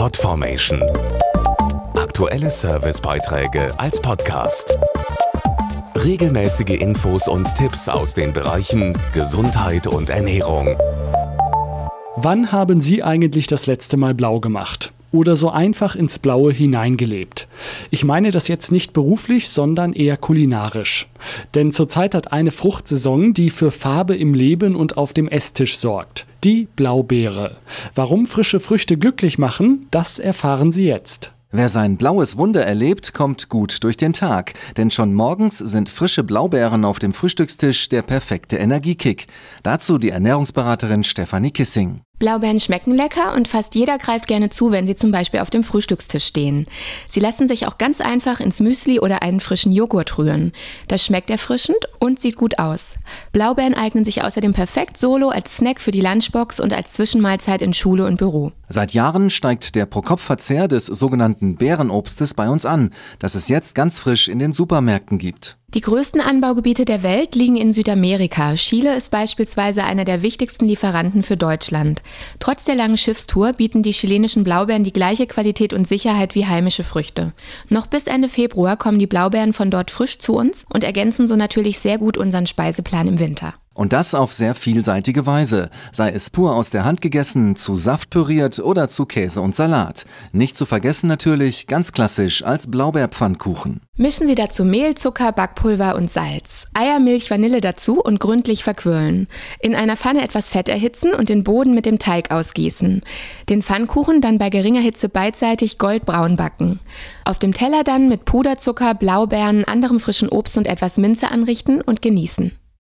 Podformation. Aktuelle Servicebeiträge als Podcast. Regelmäßige Infos und Tipps aus den Bereichen Gesundheit und Ernährung. Wann haben Sie eigentlich das letzte Mal blau gemacht? Oder so einfach ins Blaue hineingelebt? Ich meine das jetzt nicht beruflich, sondern eher kulinarisch. Denn zurzeit hat eine Fruchtsaison, die für Farbe im Leben und auf dem Esstisch sorgt. Die Blaubeere. Warum frische Früchte glücklich machen, das erfahren Sie jetzt. Wer sein blaues Wunder erlebt, kommt gut durch den Tag. Denn schon morgens sind frische Blaubeeren auf dem Frühstückstisch der perfekte Energiekick. Dazu die Ernährungsberaterin Stefanie Kissing. Blaubeeren schmecken lecker und fast jeder greift gerne zu, wenn sie zum Beispiel auf dem Frühstückstisch stehen. Sie lassen sich auch ganz einfach ins Müsli oder einen frischen Joghurt rühren. Das schmeckt erfrischend und sieht gut aus. Blaubeeren eignen sich außerdem perfekt solo als Snack für die Lunchbox und als Zwischenmahlzeit in Schule und Büro. Seit Jahren steigt der Pro-Kopf-Verzehr des sogenannten Beerenobstes bei uns an, das es jetzt ganz frisch in den Supermärkten gibt. Die größten Anbaugebiete der Welt liegen in Südamerika. Chile ist beispielsweise einer der wichtigsten Lieferanten für Deutschland. Trotz der langen Schiffstour bieten die chilenischen Blaubeeren die gleiche Qualität und Sicherheit wie heimische Früchte. Noch bis Ende Februar kommen die Blaubeeren von dort frisch zu uns und ergänzen so natürlich sehr gut unseren Speiseplan im Winter. Und das auf sehr vielseitige Weise, sei es pur aus der Hand gegessen, zu Saft püriert oder zu Käse und Salat. Nicht zu vergessen natürlich ganz klassisch als Blaubeerpfannkuchen. Mischen Sie dazu Mehl, Zucker, Backpulver und Salz. Eier, Milch, Vanille dazu und gründlich verquirlen. In einer Pfanne etwas Fett erhitzen und den Boden mit dem Teig ausgießen. Den Pfannkuchen dann bei geringer Hitze beidseitig goldbraun backen. Auf dem Teller dann mit Puderzucker, Blaubeeren, anderem frischen Obst und etwas Minze anrichten und genießen.